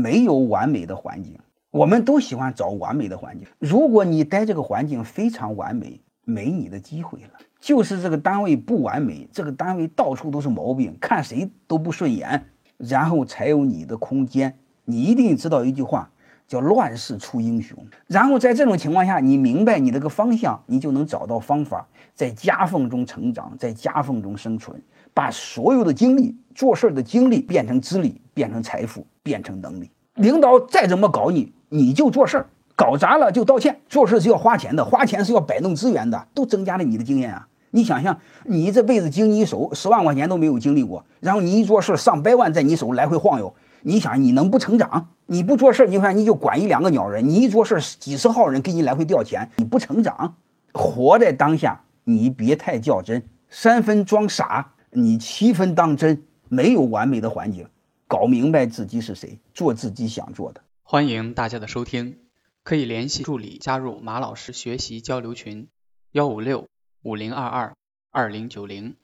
没有完美的环境，我们都喜欢找完美的环境。如果你待这个环境非常完美，没你的机会了。就是这个单位不完美，这个单位到处都是毛病，看谁都不顺眼，然后才有你的空间。你一定知道一句话，叫“乱世出英雄”。然后在这种情况下，你明白你这个方向，你就能找到方法，在夹缝中成长，在夹缝中生存，把所有的精力、做事的精力变成资历，变成财富，变成能力。领导再怎么搞你，你就做事儿。搞砸了就道歉，做事是要花钱的，花钱是要摆弄资源的，都增加了你的经验啊！你想想，你这辈子经你手十万块钱都没有经历过，然后你一做事上百万在你手来回晃悠，你想你能不成长？你不做事，你看你就管一两个鸟人，你一做事几十号人给你来回调钱，你不成长？活在当下，你别太较真，三分装傻，你七分当真。没有完美的环境，搞明白自己是谁，做自己想做的。欢迎大家的收听。可以联系助理加入马老师学习交流群：幺五六五零二二二零九零。